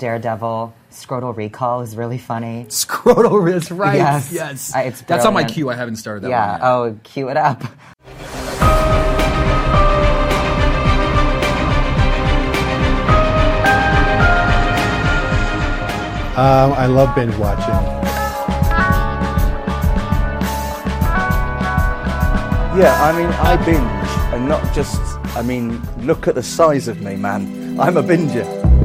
Daredevil. Scrotal Recall is really funny. Scrotal, that's right. Yes. Yes. Uh, it's that's on my brilliant. queue. I haven't started that yeah. one yet. Oh, cue it up. Um, I love binge watching. Yeah, I mean, I binge, and not just. I mean, look at the size of me, man. I'm a binger.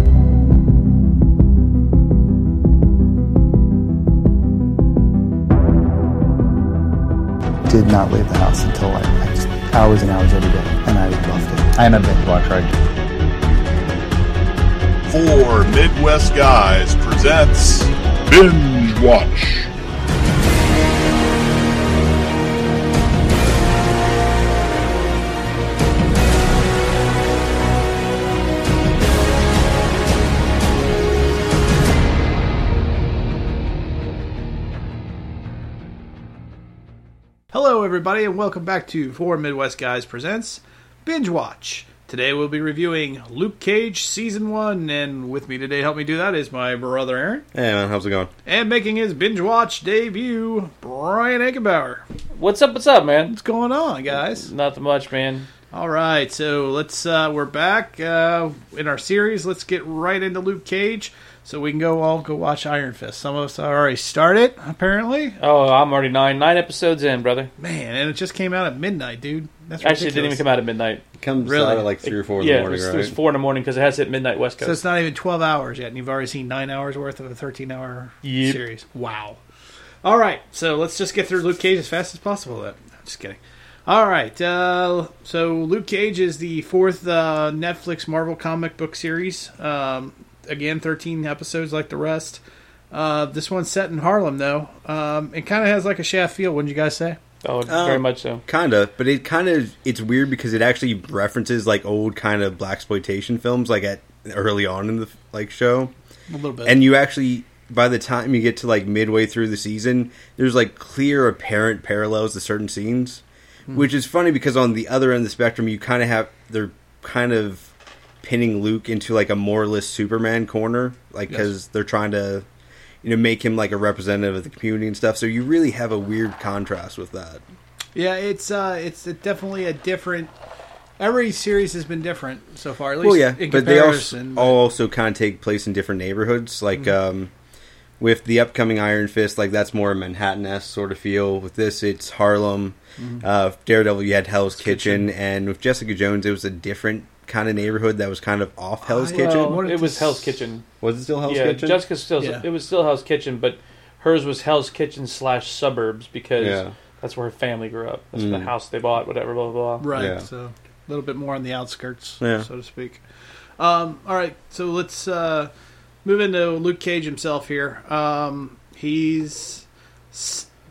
Did not leave the house until like, I hours and hours every day, and I loved it. I am a binge watcher. Four Midwest Guys presents Binge Watch. Everybody, and welcome back to Four Midwest Guys Presents Binge Watch. Today we'll be reviewing Luke Cage Season 1, and with me today to help me do that is my brother Aaron. Hey man, how's it going? And making his Binge Watch debut, Brian Eichenbauer. What's up? What's up, man? What's going on, guys? Nothing much, man. All right, so let's, uh, we're back uh, in our series. Let's get right into Luke Cage so we can go all go watch Iron Fist. Some of us already started, apparently. Oh, I'm already nine nine episodes in, brother. Man, and it just came out at midnight, dude. That's Actually, it didn't even come out at midnight. It comes Really? out at like three or four in yeah, the morning, it, was, right? it was four in the morning because it has hit midnight West Coast. So Coast. it's not even 12 hours yet, and you've already seen nine hours worth of a 13 hour Yep. series. Wow. All right, so let's just get through Luke Cage as fast as possible. Then. Just kidding. All right, uh, so Luke Cage is the fourth uh, Netflix Marvel comic book series. Um, again, 13 episodes like the rest. Uh, this one's set in Harlem, though. Um, it kind of has like a Shaft feel, wouldn't you guys say? oh, very much so. Kinda, but it kind of it's weird because it actually references like old kind of black exploitation films, like at early on in the like show, A little bit. and you actually by the time you get to like midway through the season, there's like clear apparent parallels to certain scenes, which is funny because on the other end of the spectrum, you kind of have they're kind of pinning Luke into like a moralist Superman corner, like Yes. because they're trying to. You know, make him like a representative of the community and stuff. So you really have a weird contrast with that. Yeah, it's uh, it's definitely a different. Every series has been different so far. At least Well, yeah, in but they also, comparison. all also kind of take place in different neighborhoods. Like Mm-hmm. um, with the upcoming Iron Fist, like that's more Manhattan esque sort of feel. With this, it's Harlem. Mm-hmm. Uh, Daredevil, you had Hell's Kitchen, and with Jessica Jones, it was a different kind of neighborhood that was kind of off Hell's I, uh, Kitchen. Well, it was Hell's Kitchen. was it still Hell's yeah, Kitchen? Jessica's still Yeah. it was still Hell's Kitchen, but hers was Hell's Kitchen slash suburbs because Yeah. that's where her family grew up. That's Mm. the house they bought, whatever, blah blah. blah. Right. Yeah. So a little bit more on the outskirts, Yeah. so to speak. Um, all right. So let's uh, move into Luke Cage himself here. Um, he's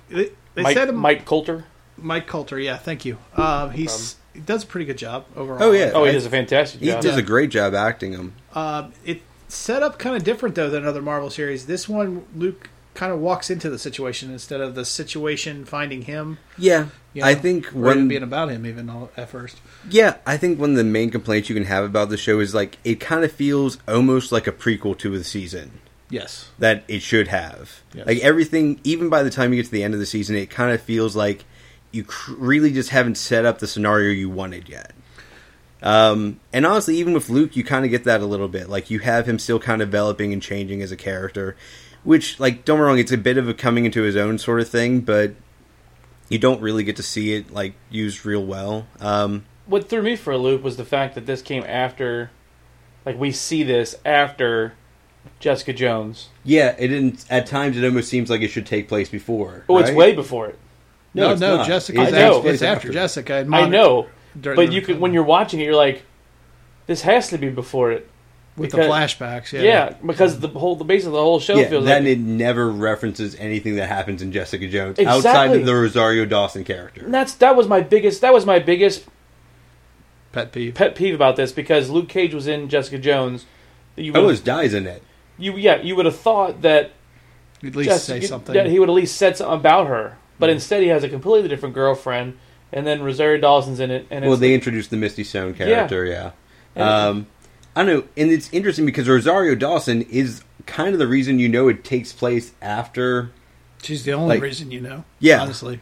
they, they Mike, said him, Mike Colter. Mike Colter. Yeah. Thank you. Um, he's he does a pretty good job overall. Oh, yeah. Oh, he I- does a fantastic he job. does a great job acting him. Um, it's set up kind of different though than other Marvel series. This one, Luke kind of walks into the situation instead of the situation finding him. Yeah, You know, I think or even when being about him even all, at first. Yeah, I think one of the main complaints you can have about the show is like it kind of feels almost like a prequel to the season Yes. that it should have. Yes. Like everything, even by the time you get to the end of the season, it kind of feels like you cr- really just haven't set up the scenario you wanted yet. Um, and honestly, even with Luke, you kind of get that a little bit. Like you have him still kind of developing and changing as a character, which, like, don't get me wrong, it's a bit of a coming into his own sort of thing, but you don't really get to see it like used real well. Um, what threw me for a loop was the fact that this came after, like we see this after Jessica Jones. Yeah, it didn't. At times, it almost seems like it should take place before. Oh, it's way before it. No, it's no, Jessica. Jessica's I know. after, it's after Jessica. in I know, but you could when you're watching it, you're like, this has to be before it. with because- the flashbacks. Yeah. Yeah, because the whole the base of the whole show Yeah, feels then like it never references anything that happens in Jessica Jones Exactly. outside of the Rosario Dawson character. And that's that was my biggest that was my biggest Pet peeve. pet peeve about this because Luke Cage was in Jessica Jones. You Oh, would, his dies in it. you yeah you would have thought that At least Jessica, say something. that he would at least said something about her, but instead he has a completely different girlfriend, and then Rosario Dawson's in it, and Well, it's they introduced the Misty Stone character, yeah. And- Um, I don't know, and it's interesting because Rosario Dawson is kind of the reason you know it takes place after She's the only Like- reason you know. Yeah. honestly.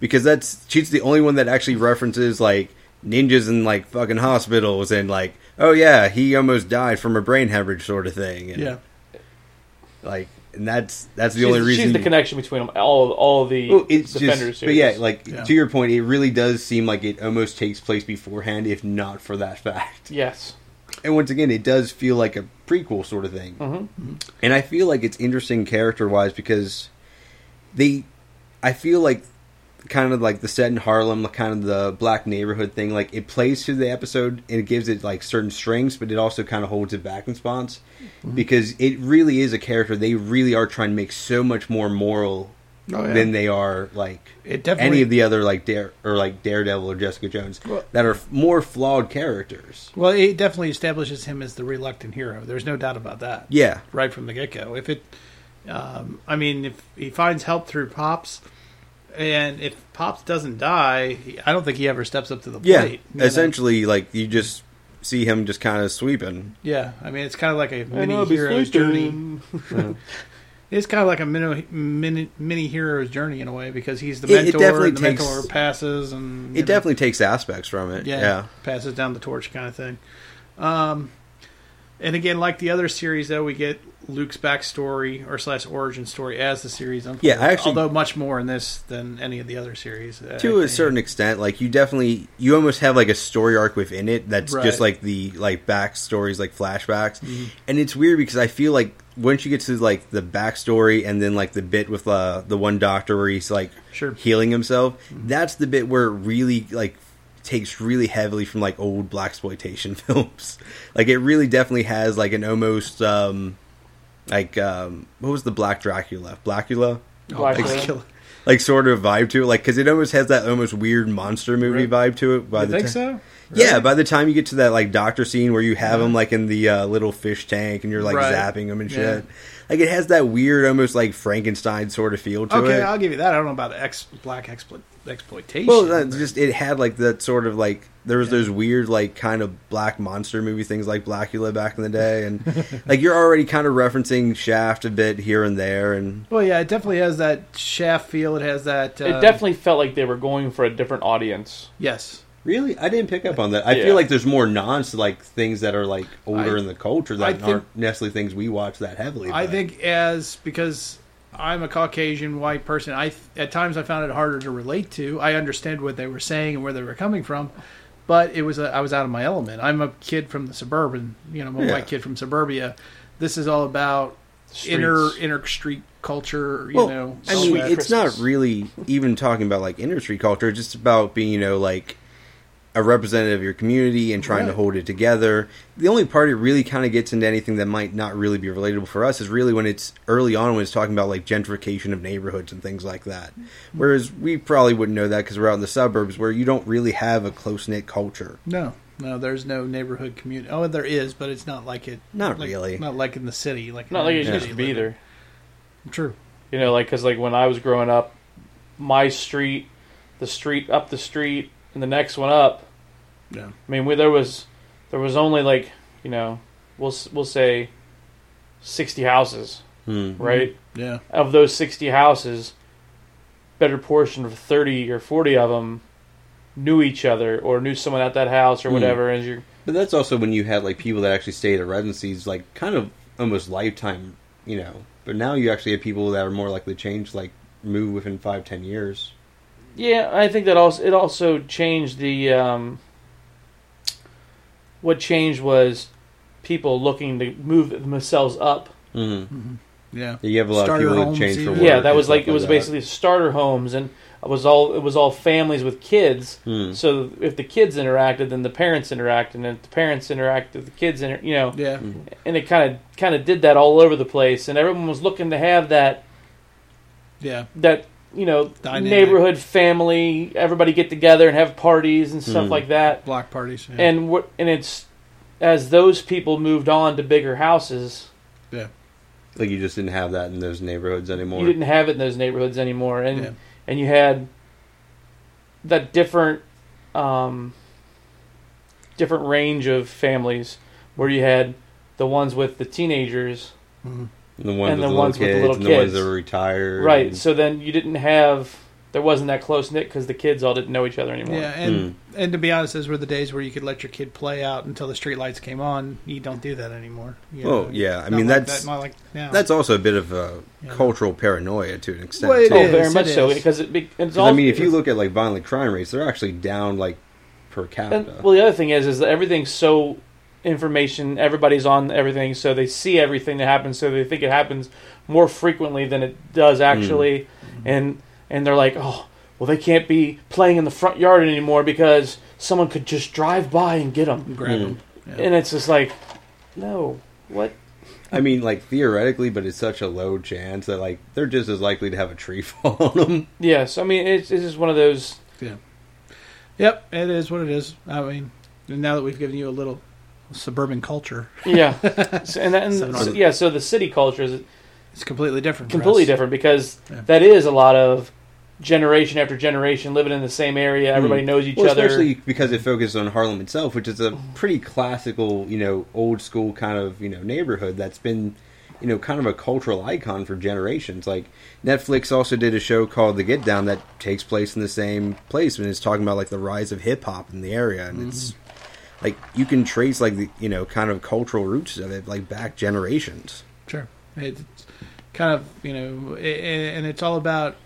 because that's she's the only one that actually references like ninjas in like fucking hospitals and like oh yeah he almost died from a brain hemorrhage sort of thing and Yeah, like and that's that's the she's, only reason she's the connection between them, all all the Well, it's defenders. just, but yeah, like Yeah. to your point, it really does seem like it almost takes place beforehand, if not for that fact. yes, And once again, it does feel like a prequel sort of thing. Mhm. And I feel like it's interesting character wise because they, I feel like kind of like the set in Harlem, kind of the black neighborhood thing, like it plays through the episode and it gives it like certain strengths, but it also kind of holds it back in spots because it really is a character they really are trying to make so much more moral Oh, yeah. than they are like It definitely- any of the other like Dare or like Daredevil or Jessica Jones Well- that are more flawed characters. Well, it definitely establishes him as the reluctant hero. There's no doubt about that. Yeah, right from the get go. If it, um, I mean, if he finds help through Pops, and if Pops doesn't die, I don't think he ever steps up to the yeah. plate. you know? Essentially, like you just see him just kind of sweeping. Yeah, I mean, it's kind of like a mini I'll be hero's journey. sleeping. It's kind of like a mini, mini mini hero's journey in a way because he's the It- it mentor. definitely and the takes- mentor passes, and It know, definitely takes aspects from it. yeah, Yeah, passes down the torch kind of thing. Um, and again, like the other series, though, we get Luke's backstory or slash origin story as the series unfolds. Yeah, I actually- although much more in this than any of the other series. To a certain extent, like you definitely you almost have like a story arc within it that's Right. just like the like backstories, like flashbacks, Mm-hmm. and it's weird because I feel like once you get to like the backstory and then like the bit with uh, the one doctor where he's like Sure. Mm-hmm. healing himself, that's the bit where it really like takes really heavily from like old black exploitation films. like it really definitely has like an almost um like um what was the Black Dracula? Blacula? Black Oh, like sort of vibe to it, like because it almost has that almost weird monster movie vibe to it. By You the think so? Yeah, by the time you get to that like doctor scene where you have him like in the uh, little fish tank and you're like Right. zapping him and shit, Yeah. like it has that weird, almost like Frankenstein sort of feel to Okay, it. Okay, I'll give you that. I don't know about ex- black exploit exploitation. well, that but- just it had like that sort of like there was those weird like kind of black monster movie things like Blacula back in the day, and like you're already kind of referencing Shaft a bit here and there, and well, yeah, it definitely has that shaft feel. It has that. Uh, it definitely felt like they were going for a different audience. yes. Really, I didn't pick up on that. I Yeah. feel like there's more nods to like things that are like older I- in the culture that think- aren't necessarily things we watch that heavily. I but- think as because I'm a Caucasian white person, I at times I found it harder to relate to. I understand what they were saying and where they were coming from, but it was a, I was out of my element. I'm a kid from the suburban, you know, I'm a Yeah. white kid from suburbia. This is all about inner Streets. inner street culture. You Well, know, I mean, it's not really even talking about like inner street culture. It's just about being, you know, like a representative of your community and trying to hold it together. The only part it really kind of gets into anything that might not really be relatable for us is really when it's early on when it's talking about like gentrification of neighborhoods and things like that. Mm-hmm. Whereas we probably wouldn't know that because we're out in the suburbs where you don't really have a close knit culture. No, no, there's no neighborhood community. Oh, there is, but it's not like it. Not like- really. Not like in the city. Like Not like it in the used city to be living. either. True. You know, like because like when I was growing up, my street, the street up the street, and the next one up. Yeah. I mean, we, there was there was only like you know, we'll we'll say sixty houses, Hmm. right? Yeah. Of those sixty houses, better portion of thirty or forty of them knew each other or knew someone at that house or Hmm. whatever. And you're But that's also when you had like people that actually stayed at residencies, like kind of almost lifetime, you know. But now you actually have people that are more likely to change, like move within five, ten years. Yeah, I think that also it also changed the. Um, what changed was people looking to move themselves up. Mm-hmm. Yeah. You have a lot Starter of people that homes change for even. work. yeah, that was like stuff it was that. basically starter homes, and it was all it was all families with kids. Hmm. So if the kids interacted, then the parents interacted, and if the parents interacted, the kids inter- you know, Yeah. and it kind of kind of did that all over the place, and everyone was looking to have that Yeah. that you know Dynamic. neighborhood family, everybody get together and have parties and stuff Hmm. like that. Block parties. Yeah. and what and it's as those people moved on to bigger houses yeah. like you just didn't have that in those neighborhoods anymore. you didn't have it in those neighborhoods anymore and Yeah. and you had that different um different range of families where you had the ones with the teenagers, The ones, And with, the the ones with the little and the ones kids. that were retired. right? and- So then you didn't have there wasn't that close knit because the kids all didn't know each other anymore. Yeah, and hmm. and to be honest, those were the days where you could let your kid play out until the street lights came on. You don't do that anymore. You Oh, yeah, I mean, like that's- that, like now. That's also a bit of a Yeah. cultural paranoia to an extent. Well, it too. Oh, is, very it much so because it. be- It's 'Cause, all, I mean, if you look at like violent crime rates, they're actually down like per And, capita. well, the other thing is, is that everything's so information. Everybody's on everything, so they see everything that happens. So they think it happens more frequently than it does actually, and and they're like, oh, well, they can't be playing in the front yard anymore because someone could just drive by and get them. grab Mm. 'em. And it's just like, no, what? I mean, like theoretically, but it's such a low chance that like they're just as likely to have a tree fall on them. Yes, I mean, it's it's just one of those. Yeah. Yep, it is what it is. I mean, now that we've given you a little suburban culture, Yeah, so, and, that, and so- yeah. So the city culture is it's completely different. completely different because Yeah. that is a lot of generation after generation living in the same area. Everybody knows each Hmm. Well, other. especially because it focuses on Harlem itself, which is a pretty classical, you know, old school kind of you know neighborhood that's been, you know, kind of a cultural icon for generations. Like Netflix also did a show called The Get Down that takes place in the same place and it's talking about like the rise of hip hop in the area, and it's like you can trace like the you know kind of cultural roots of it like back generations. Sure, it's kind of you know, and it's all about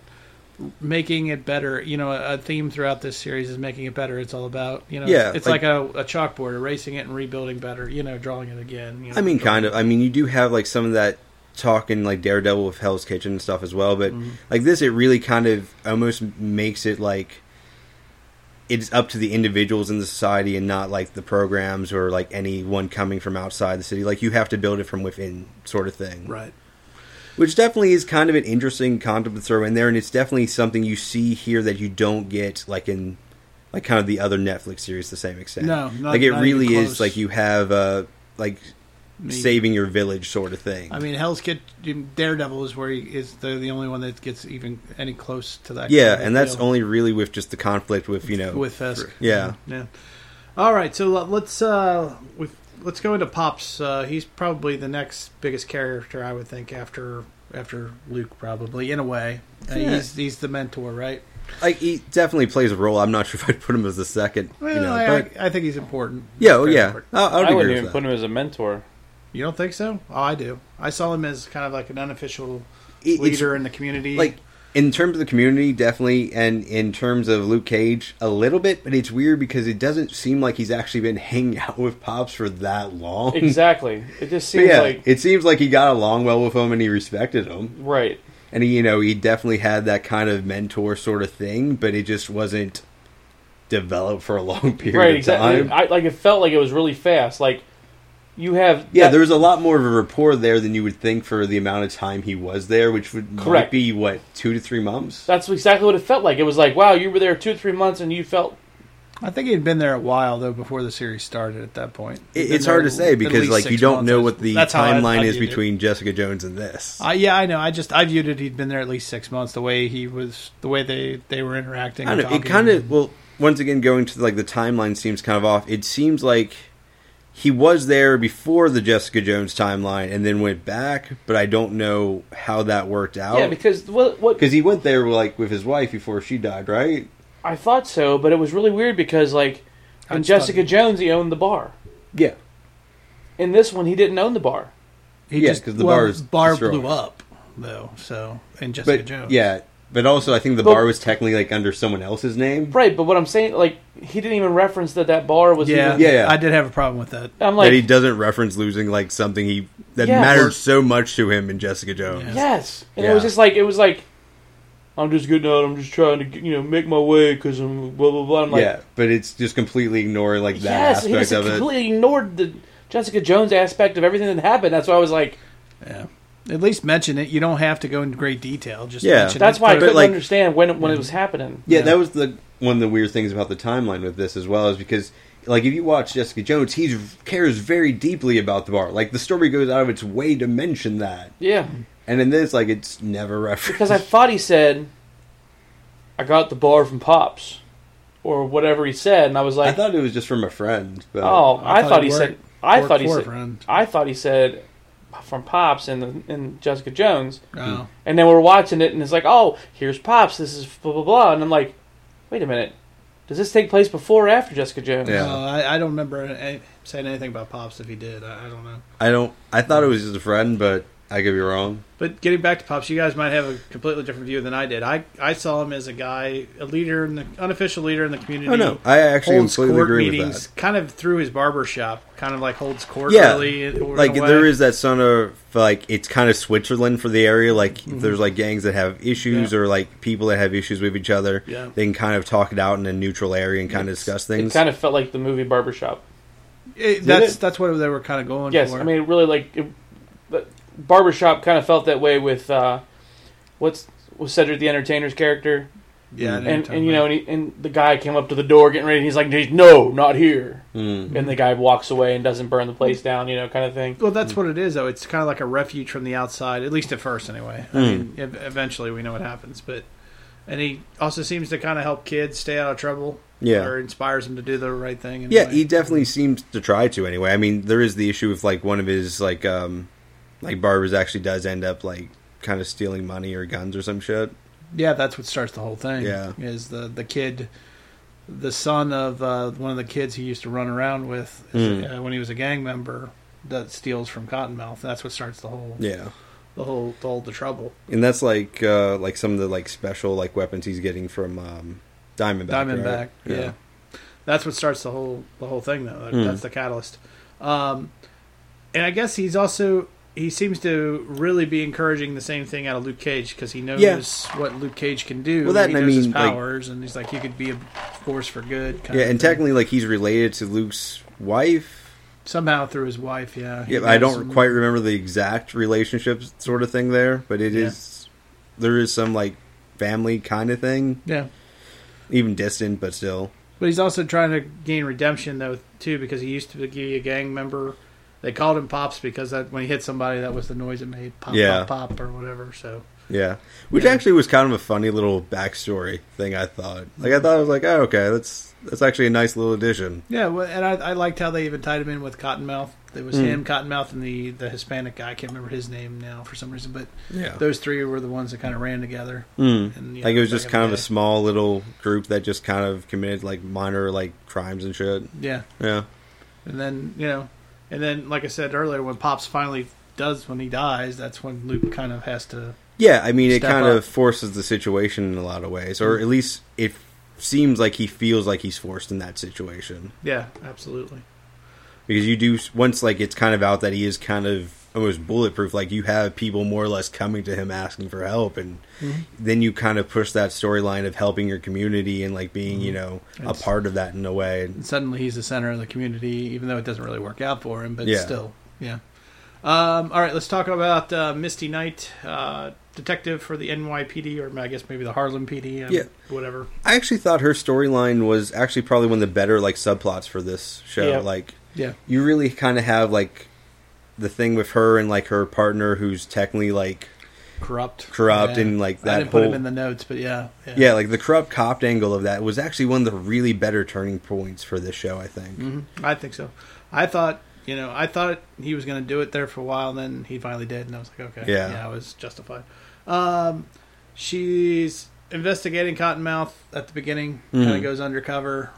making it better. You know, a theme throughout this series is making it better. It's all about you know, Yeah, it's like- like, a, a chalkboard, erasing it and rebuilding better. You know, drawing it again. You know, I mean, kind of. I mean, you do have like some of that talk in like Daredevil with Hell's Kitchen and stuff as well, but Mm-hmm. like this, it really kind of almost makes it like it's up to the individuals in the society and not like the programs or like anyone coming from outside the city. Like you have to build it from within, sort of thing. right. Which definitely is kind of an interesting concept to throw in there, and it's definitely something you see here that you don't get like in like kind of the other Netflix series to the same extent. No, not- like it really is like you have uh like I mean- saving your village sort of thing. I mean, Hell's Kitchen, Daredevil is where he is the the only one that gets even any close to that. yeah, kind of and that's deal only really with just the conflict with you know with Fisk. yeah. yeah. All right, so let- let's uh, with, let's go into Pops. Uh, he's probably the next biggest character, I would think, after after Luke, probably in a way. Uh, Yeah. He's he's the mentor, right? like he definitely plays a role. I'm not sure if I'd put him as the second. Well, you know, I, but I, I think he's important. yeah, oh yeah, important. I'll, I'll I agree wouldn't with even that. put him as a mentor. You don't think so? Oh, I do. I saw him as kind of like an unofficial It- it's- leader in the community. like in terms of the community, definitely, and in terms of Luke Cage, a little bit. But it's weird because it doesn't seem like he's actually been hanging out with Pops for that long. Exactly. It just seems yeah, like it seems like he got along well with him and he respected him, right. and he, you know, he definitely had that kind of mentor sort of thing. But it just wasn't developed for a long period Right, of exactly. time. I, like it felt like it was really fast. Like you have Yeah, that- there was a lot more of a rapport there than you would think for the amount of time he was there, which would might Correct. be what two to three months. That's exactly what it felt like. It was like, wow, you were there two or three months, and you felt I think he'd been there a while though before the series started. At that point, It, it's hard to say because like you don't months. know what the That's I- timeline I is viewed it. between Jessica Jones and this. Uh, yeah, I know. I just I viewed it. He'd been there at least six months. The way he was, the way they they were interacting. I know. It kind of well, once again, going to like the timeline seems kind of off. It seems like he was there before the Jessica Jones timeline and then went back, but I don't know how that worked out. yeah. Because what what because he went there like with his wife before she died, right? I thought so, but it was really weird because like I in Jessica he- Jones, he owned the bar. Yeah. In this one, he didn't own the bar. He Yeah, just 'cause the well, bar is bar destroyed. blew up though. So and Jessica But Jones. yeah, but also I think the But- bar was technically like under someone else's name. Right, but what I'm saying, like, he didn't even reference that that bar was. yeah, even, Yeah, yeah. I did have a problem with that. I'm that like, he doesn't reference losing like something he that Yes. matters so much to him in Jessica Jones. Yeah. yes, and it was just like it was like, I'm just getting out. I'm just trying to you know make my way because I'm blah blah blah. I'm like, yeah, but it's just completely ignoring like that yes, he aspect just of it. completely ignored the Jessica Jones aspect of everything that happened. That's why I was like, Yeah, at least mention it. You don't have to go into great detail. Just Yeah. mention that's it. why I couldn't like- understand when it, when it was happening. Yeah, Yeah. that was the one of the weird things about the timeline with this as well is because like if you watch Jessica Jones, he cares very deeply about the bar. Like the story goes out of its way to mention that, Yeah, and in this, like it's never referenced. because I thought he said, I got the bar from Pops, or whatever he said, and I was like, I thought it was just from a friend. But oh, I I, thought thought he worked. said, I thought he said. friend. I thought he said from Pops and and Jessica Jones, Oh. Hmm. and then we're watching it, and it's like, oh, here's Pops. This is blah blah blah, and I'm like, wait a minute, does this take place before or after Jessica Jones? Yeah. No, I, I don't remember any, saying anything about Pops. If he did, I, I don't know. I don't. I thought it was just a friend, but I could be wrong. But getting back to Pops, you guys might have a completely different view than I did. I, I saw him as a guy, a leader in the unofficial leader in the community. Oh no, I actually holds completely court agree meetings, with that. kind of through his barber shop, kind of like holds court. Yeah, really, like there is that son of like it's kind of Switzerland for the area. Like if there's like gangs that have issues Mm-hmm. Yeah. or like people that have issues with each other. Yeah. They can kind of talk it out in a neutral area and kind of discuss things. It kind of felt like the movie Barbershop. It- that's it? that's what they were kind of going Yes, for. I mean, it really like it, the Barbershop kind of felt that way with uh, what's was Cedric the Entertainer's character, yeah, I and you're and you know, and, he, and the guy came up to the door getting ready, and he's like, "No, not here," Mm. and the guy walks away and doesn't burn the place down, you know, kind of thing. Well, that's what it is, though. It's kind of like a refuge from the outside, at least at first, anyway. I Mm. mean, eventually we know what happens, but and he also seems to kind of help kids stay out of trouble. Yeah. or inspires them to do the right thing. Yeah, he definitely seems to try to anyway. I mean, there is the issue with like one of his like um like barbers actually does end up like kind of stealing money or guns or some shit. yeah, that's what starts the whole thing. Yeah. is the the kid, the son of uh, one of the kids he used to run around with Mm. uh, when he was a gang member that steals from Cottonmouth. That's what starts the whole Yeah. the whole the whole the trouble. And that's like uh like some of the like special like weapons he's getting from um Diamondback. Diamondback. right? Yeah. That's what starts the whole the whole thing though. Hmm. That's the catalyst. Um, and I guess he's also he seems to really be encouraging the same thing out of Luke Cage because he knows Yeah. what Luke Cage can do. Well, that he and I knows his mean, like- powers, and he's like you could be a force for good. Kind Yeah, and technically like he's related to Luke's wife. somehow through his wife. Yeah, Yeah, I don't some- quite remember the exact relationship sort of thing there, but it is Yeah. there is some like family kind of thing, Yeah, even distant, but still. but he's also trying to gain redemption though too because he used to be a gang member. They called him pops because that when he hit somebody, that was the noise it made, pop, Yeah. pop, pop, or whatever. So Yeah, which Yeah. actually was kind of a funny little backstory thing. I thought, like, I thought I was like, oh, okay, that's that's actually a nice little addition. Yeah, well, and I, I liked how they even tied him in with Cottonmouth. It was Mm. him, Cottonmouth, and the, the Hispanic guy. I can't remember his name now for some reason, but Yeah, those three were the ones that kind of ran together. Mm. And, you like it was just kind of a small little group that just kind of committed like minor like crimes and shit. Yeah, Yeah, and then you know, and then like I said earlier, when Pops finally does when he dies, that's when Luke kind of has to. yeah. I mean, it kind up. of forces the situation in a lot of ways, or at least it seems like he feels like he's forced in that situation. Yeah, absolutely. because you do once like it's kind of out that he is kind of almost bulletproof like you have people more or less coming to him asking for help and Mm-hmm. then you kind of push that storyline of helping your community and like being you know a Mm-hmm. Part of that in a way And suddenly he's the center of the community, even though it doesn't really work out for him. But Yeah. still, yeah. Um, all right, let's talk about uh, Misty Knight, uh, detective for the NYPD, or I guess maybe the Harlem PD. um, Yeah. whatever. i actually thought her storyline was actually probably one of the better like subplots for this show Yeah. like Yeah, you really kind of have like the thing with her and like her partner who's technically like corrupt, Corrupt Yeah. and, like, that. I didn't put him in the notes, but yeah, yeah like the corrupt cop angle of that was actually one of the really better turning points for this show i think hmm I think so. I thought, you know, I thought he was going to do it there for a while, and then he finally did, and I was like, okay, Yeah. yeah, I was justified. Um, she's investigating Cottonmouth at the beginning. Kind Mhm. of goes undercover,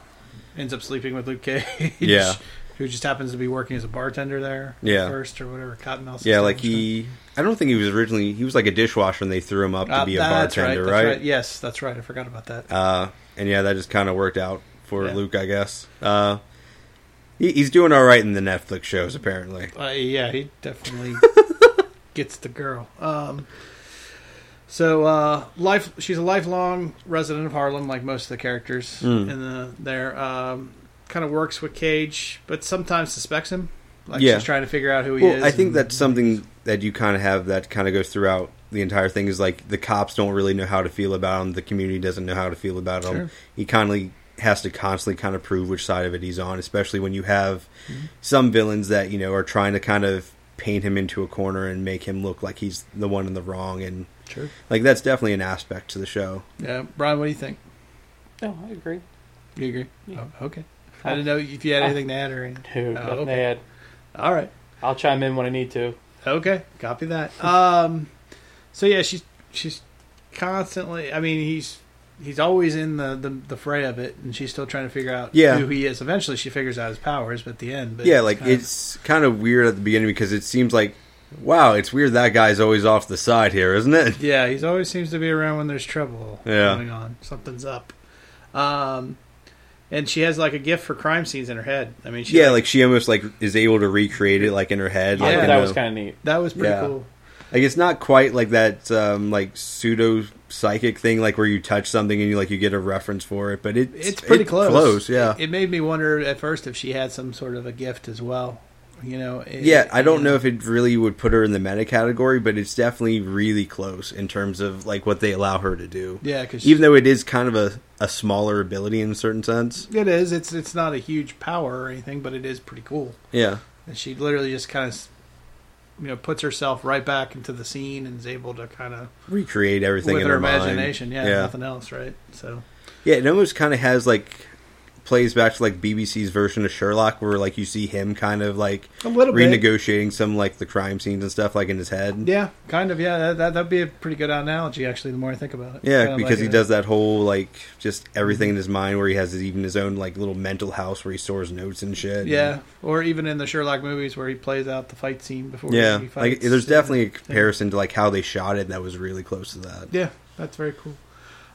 ends up sleeping with Luke Cage. Yeah. Who just happens to be working as a bartender there Yeah. first or whatever Cottonmouth. Yeah, like he. I don't think he was originally. He was like a dishwasher, and they threw him up to Uh, be a bartender, right, right? right. Yes, that's right. I forgot about that. Uh, and yeah, that just kind of worked out for Yeah. Luke, I guess. Uh, he, he's doing all right in the Netflix shows, apparently. Uh, yeah, he definitely gets the girl. Um, so uh, life, she's a lifelong resident of Harlem, like most of the characters Mm. in the there. Um, kind of works with Cage, but sometimes suspects him. Like Yeah. she's trying to figure out who he Well, is. I think and- that's something that you kind of have that kind of goes throughout the entire thing. Is like the cops don't really know how to feel about him. The community doesn't know how to feel about him. Sure. He kind of has to constantly kind of prove which side of it he's on, especially when you have Mm-hmm. some villains that you know are trying to kind of paint him into a corner and make him look like he's the one in the wrong and Sure. like that's definitely an aspect to the show. Yeah, Brian, what do you think? No, I agree. You agree? Yeah. Oh, okay. I didn't know if you had anything to add or anything. Dude, Oh, nothing okay. to add. All right. I'll chime in when I need to. Okay, copy that. Um, so yeah, she's she's constantly. I mean, he's he's always in the, the the fray of it, and she's still trying to figure out Yeah. who he is. Eventually, she figures out his powers, but at the end, but yeah, like kind of- it's kind of weird at the beginning because it seems like, wow, it's weird that guy's always off the side here, isn't it? yeah, he's always seems to be around when there's trouble Yeah. going on. Something's up. Um, and she has like a gift for crime scenes in her head. I mean, she Yeah, like she almost like is able to recreate it like in her head. Yeah, like, I thought in that was kind of neat. that was pretty Yeah. cool. Like it's not quite like that um, like pseudo psychic thing like where you touch something and you like you get a reference for it, but it, It's pretty it's close. Close, yeah. It, it made me wonder at first if she had some sort of a gift as well. You know. it- yeah, I don't know if it really would put her in the meta category, but it's definitely really close in terms of like what they allow her to do. Yeah, because Even though it is kind of a, a smaller ability in a certain sense. it is, it's it's not a huge power or anything, but it is pretty cool. Yeah. And she literally just kind of, you know, puts herself right back into the scene and is able to kind of Recreate everything with in her, her, imagination. Yeah, yeah. nothing else, right? So Yeah, it almost kind of has like plays back to like BBC's version of Sherlock, where like you see him kind of like a little bit. renegotiating some like the crime scenes and stuff like in his head. Yeah, kind of. Yeah, that, that that'd be a pretty good analogy. Actually, the more I think about it. Yeah, Kinda because like he a- does that whole like just everything mm-hmm. in his mind, where he has his, even his own like little mental house where he stores notes and shit. Yeah, or even in the Sherlock movies where he plays out the fight scene before. yeah. he fights. Like there's definitely a comparison to like how they shot it that was really close to that. Yeah, that's very cool.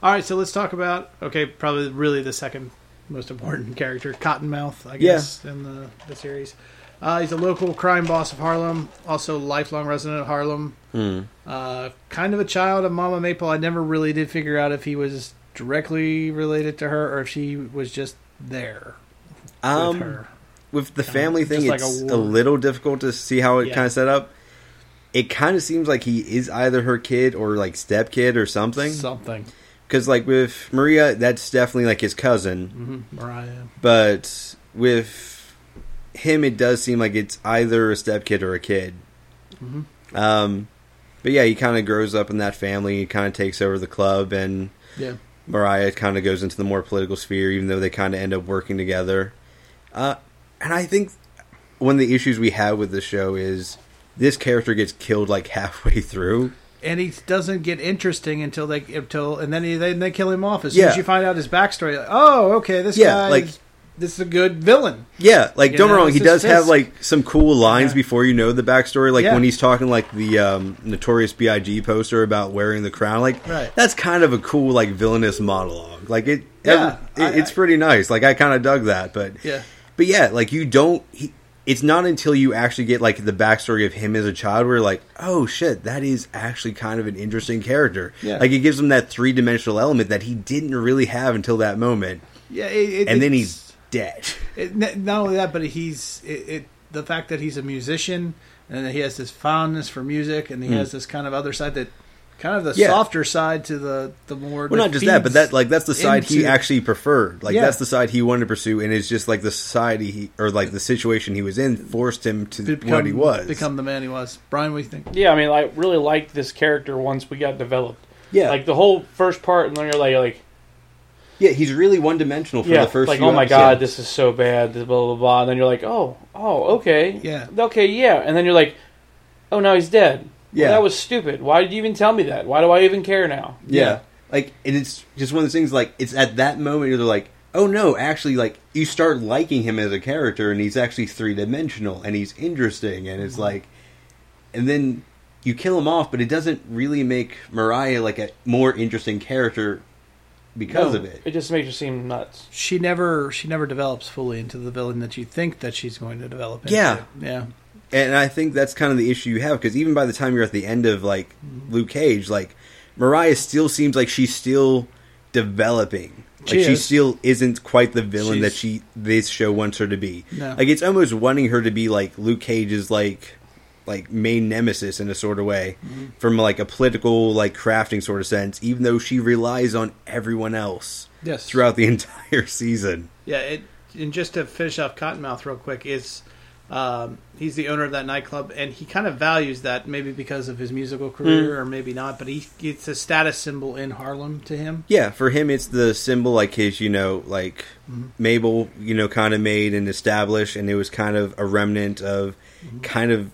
All right, so let's talk about okay, probably really the second most important character, Cottonmouth, I guess, in the the series. Uh, he's a local crime boss of Harlem, also lifelong resident of Harlem. Hmm. Uh, kind of a child of Mama Mabel. I never really did figure out if he was directly related to her or if she was just there with Um, her. with the Kinda family just thing, like a it's a, war. little difficult to see how it Yeah. kind of set up. It kind of seems like he is either her kid or like step kid or something. Something. Because like with Maria, that's definitely like his cousin. hmm Mariah. But with him, it does seem like it's either a step kid or a kid. Mhm. Um, but yeah, he kind of grows up in that family. He kind of takes over the club, and Yeah. Mariah kind of goes into the more political sphere, even though they kind of end up working together. Uh, and I think one of the issues we have with the show is this character gets killed like halfway through. And he doesn't get interesting until they until and then he, they they kill him off as soon Yeah. as you find out his backstory. Like, oh, okay, this Yeah, guy, like- this is a good villain. Yeah, like You don't get know, wrong, he does have like some cool lines Yeah. before you know the backstory. Like Yeah. when he's talking like the um, notorious B.I.G. poster about wearing the crown. Like Right. that's kind of a cool like villainous monologue. Like it, Yeah, it- I- it's pretty nice. Like I kind of dug that. But Yeah, but yeah, like you don't. He, it's not until you actually get like the backstory of him as a child where you're like, oh shit, that is actually kind of an interesting character. Yeah. Like it gives him that three dimensional element that he didn't really have until that moment, yeah, it, it, and then he's dead. it, not only that, but he's it, it. The fact that he's a musician and that he has this fondness for music, and he Hmm. has this kind of other side that, kind of the Yeah. softer side to the the more. Well, not just that, but that like that's the side he actually preferred. Like Yeah. that's the side he wanted to pursue, and it's just like the society he or like the situation he was in forced him to become, what he was. become the man he was. Brian, what do you think? Yeah, I mean, I really liked this character once we got developed. yeah, Like the whole first part, and then you're like, like yeah, he's really one dimensional for yeah, the first. like few oh my episodes. god, this is so bad. Blah blah blah. And then you're like, oh, oh, okay, Yeah. okay, yeah. And then you're like, oh, now he's dead. Well, Yeah. that was stupid. Why did you even tell me that? Why do I even care now? Yeah. Like, and it's just one of those things. Like, it's at that moment you're like, oh no, actually, like you start liking him as a character, and he's actually three dimensional, and he's interesting, and Mm-hmm. it's like, and then you kill him off, but it doesn't really make Mariah like a more interesting character because No, of it. It just makes you seem nuts. she never she never develops fully into the villain that you think that she's going to develop into. Yeah. yeah And I think that's kind of the issue you have because even by the time you're at the end of like Luke Cage, like Mariah still seems like she's still developing. Like She she, still isn't quite the villain that she this show wants her to be. No. Like it's almost wanting her to be like Luke Cage's like like main nemesis in a sort of way Mm-hmm. from like a political like crafting sort of sense even though she relies on everyone else yes throughout the entire season. yeah it, and just to finish off Cottonmouth real quick is um, he's the owner of that nightclub and he kind of values that maybe because of his musical career or maybe not but he it's a status symbol in Harlem to him Yeah, for him, it's the symbol like his, you know, like Mm-hmm. Mabel, you know, kind of made and established, and it was kind of a remnant of kind of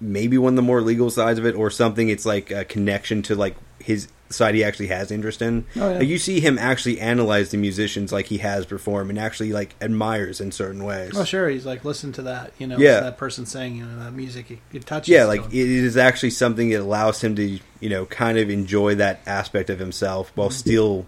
maybe one of the more legal sides of it, or something. It's like a connection to like his side he actually has interest in. Oh, yeah. Like you see him actually analyze the musicians like he has perform, and actually like admires in certain ways. Oh, sure. He's like, listen to that. You know, Yeah. that person saying, you know, that music. It, it touches. yeah, like him. it is actually something that allows him to you know kind of enjoy that aspect of himself while mm-hmm. still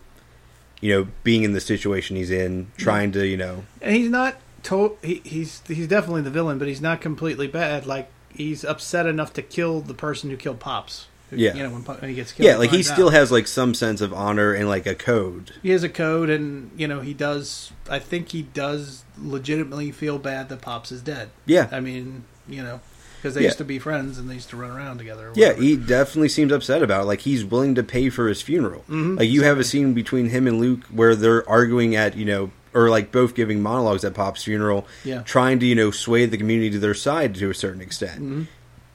you know being in the situation he's in, mm-hmm. trying to you know and he's not. To- he, he's he's definitely the villain, but he's not completely bad. Like he's upset enough to kill the person who killed Pops. Who- Yeah. you know when, when he gets killed. yeah, like he still out. has like some sense of honor and like a code. He has a code, and you know he does. I think he does legitimately feel bad that Pops is dead. Yeah. I mean, you know, because they Yeah. used to be friends and they used to run around together. Yeah, he definitely seems upset about it. Like he's willing to pay for his funeral. Mhm. Like you have a scene between him and Luke where they're arguing at you know, or like both giving monologues at Pop's funeral, Yeah. trying to you know sway the community to their side to a certain extent. Mhm.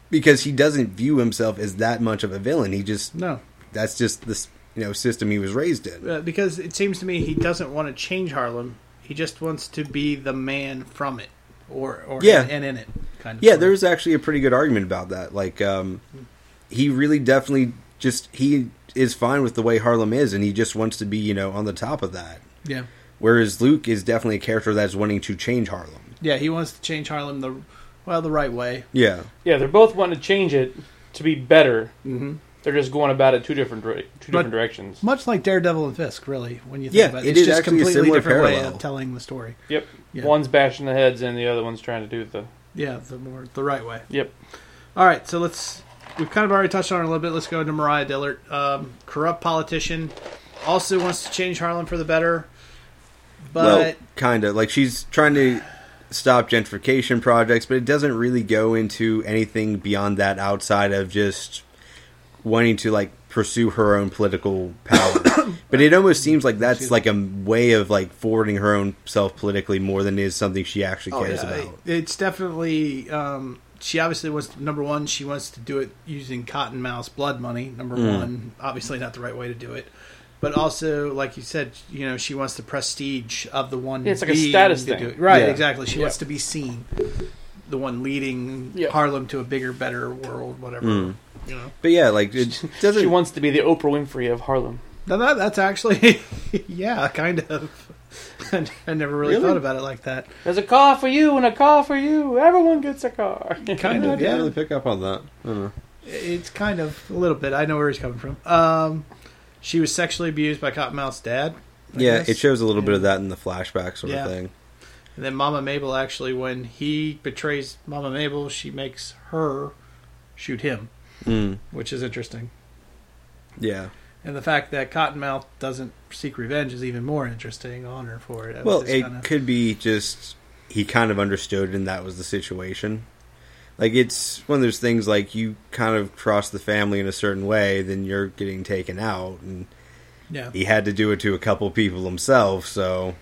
Because he doesn't view himself as that much of a villain. He just no. that's just this you know system he was raised in. Uh, because it seems to me he doesn't want to change Harlem. He just wants to be the man from it, or or Yeah. and, in it kind of. Yeah, there's actually a pretty good argument about that. Like, um, he really definitely just he is fine with the way Harlem is, and he just wants to be you know on the top of that. yeah Whereas Luke is definitely a character that's wanting to change Harlem. yeah he wants to change Harlem the well the right way. Yeah, Yeah, they're both wanting to change it to be better. Mm-hmm. They're just going about it two different dire- two But- different directions. Much like Daredevil and Fisk, really, when you think Yeah, about it, it it's is just actually a completely similar different way of telling the story. Yep. Yeah. One's bashing the heads, and the other one's trying to do the. Yeah, the more the right way. Yep. All right, so let's. We've kind of already touched on it a little bit. Let's go into Mariah Dillard, um, corrupt politician, also wants to change Harlem for the better, but well, kind of like she's trying to stop gentrification projects, but it doesn't really go into anything beyond that outside of just wanting to like pursue her own political power. but it almost seems like that's like a way of like forwarding her own self politically more than it is something she actually Oh, cares yeah, about. It's definitely. Um, she obviously wants number one. She wants to do it using Cottonmouth's blood money. Number Mm. one, obviously not the right way to do it, but also, like you said, you know, she wants the prestige of the one. Yeah, it's like a status to thing. do it. right? Yeah. Exactly. She Yeah. wants to be seen, the one leading Yeah. Harlem to a bigger, better world. Whatever. Mm. You know, But yeah, like it doesn't. She wants to be the Oprah Winfrey of Harlem. now that that's actually, yeah, kind of. I never really, Really? thought about it like that. There's a car for you and a car for you. Everyone gets a car. Kind of, didn't yeah. really pick up on that. I don't know. It's kind of a little bit. I know where he's coming from. Um, she was sexually abused by Cottonmouth's dad. I Yeah, guess. it shows a little bit of that in the flashback sort Yeah. of thing. And then Mama Mabel actually, when he betrays Mama Mabel, she makes her shoot him, Mm, which is interesting. yeah. And the fact that Cottonmouth doesn't seek revenge is even more interesting on her for it. I Well, it kinda- could be just he kind of understood and that was the situation. Like it's one of those things like you kind of cross the family in a certain way, then you're getting taken out, and yeah. he had to do it to a couple people himself. So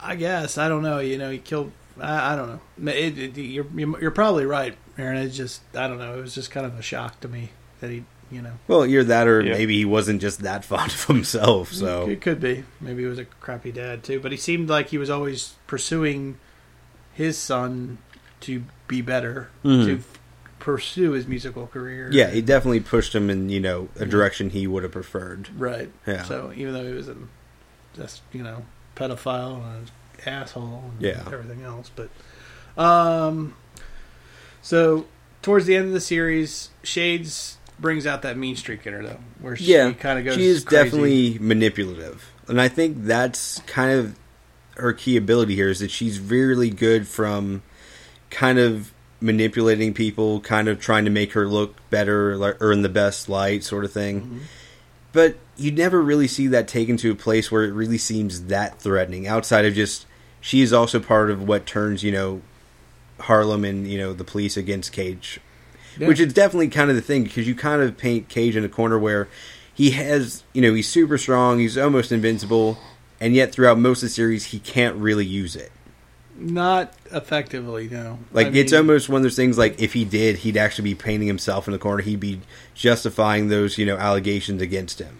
I guess I don't know. You know, he killed. I, I don't know. It, it, you're you're probably right, Aaron. It's just I don't know. It was just kind of a shock to me that he, you know. well, you're that, or Yeah. maybe he wasn't just that fond of himself. So It could be. Maybe he was a crappy dad too, but he seemed like he was always pursuing his son to be better, Mhm. to pursue his musical career. yeah, he definitely pushed him in you know a direction he would have preferred. right. Yeah. So even though he was a just you know pedophile and an asshole and Yeah. everything else, but um, so towards the end of the series, Shades brings out that mean streak in her though, where she yeah, kind of goes. She is crazy. definitely manipulative, and I think that's kind of her key ability here is that she's really good from kind of manipulating people, kind of trying to make her look better or in the best light, sort of thing. Mm-hmm. But you never really see that taken to a place where it really seems that threatening. Outside of just she is also part of what turns you know Harlem and you know the police against Cage Yeah. which is definitely kind of the thing because you kind of paint Cage in a corner where he has, you know, he's super strong, he's almost invincible, and yet throughout most of the series he can't really use it. Not effectively. No, Like I it's mean- almost one of those things. Like if he did, he'd actually be painting himself in the corner. He'd be justifying those, you know, allegations against him.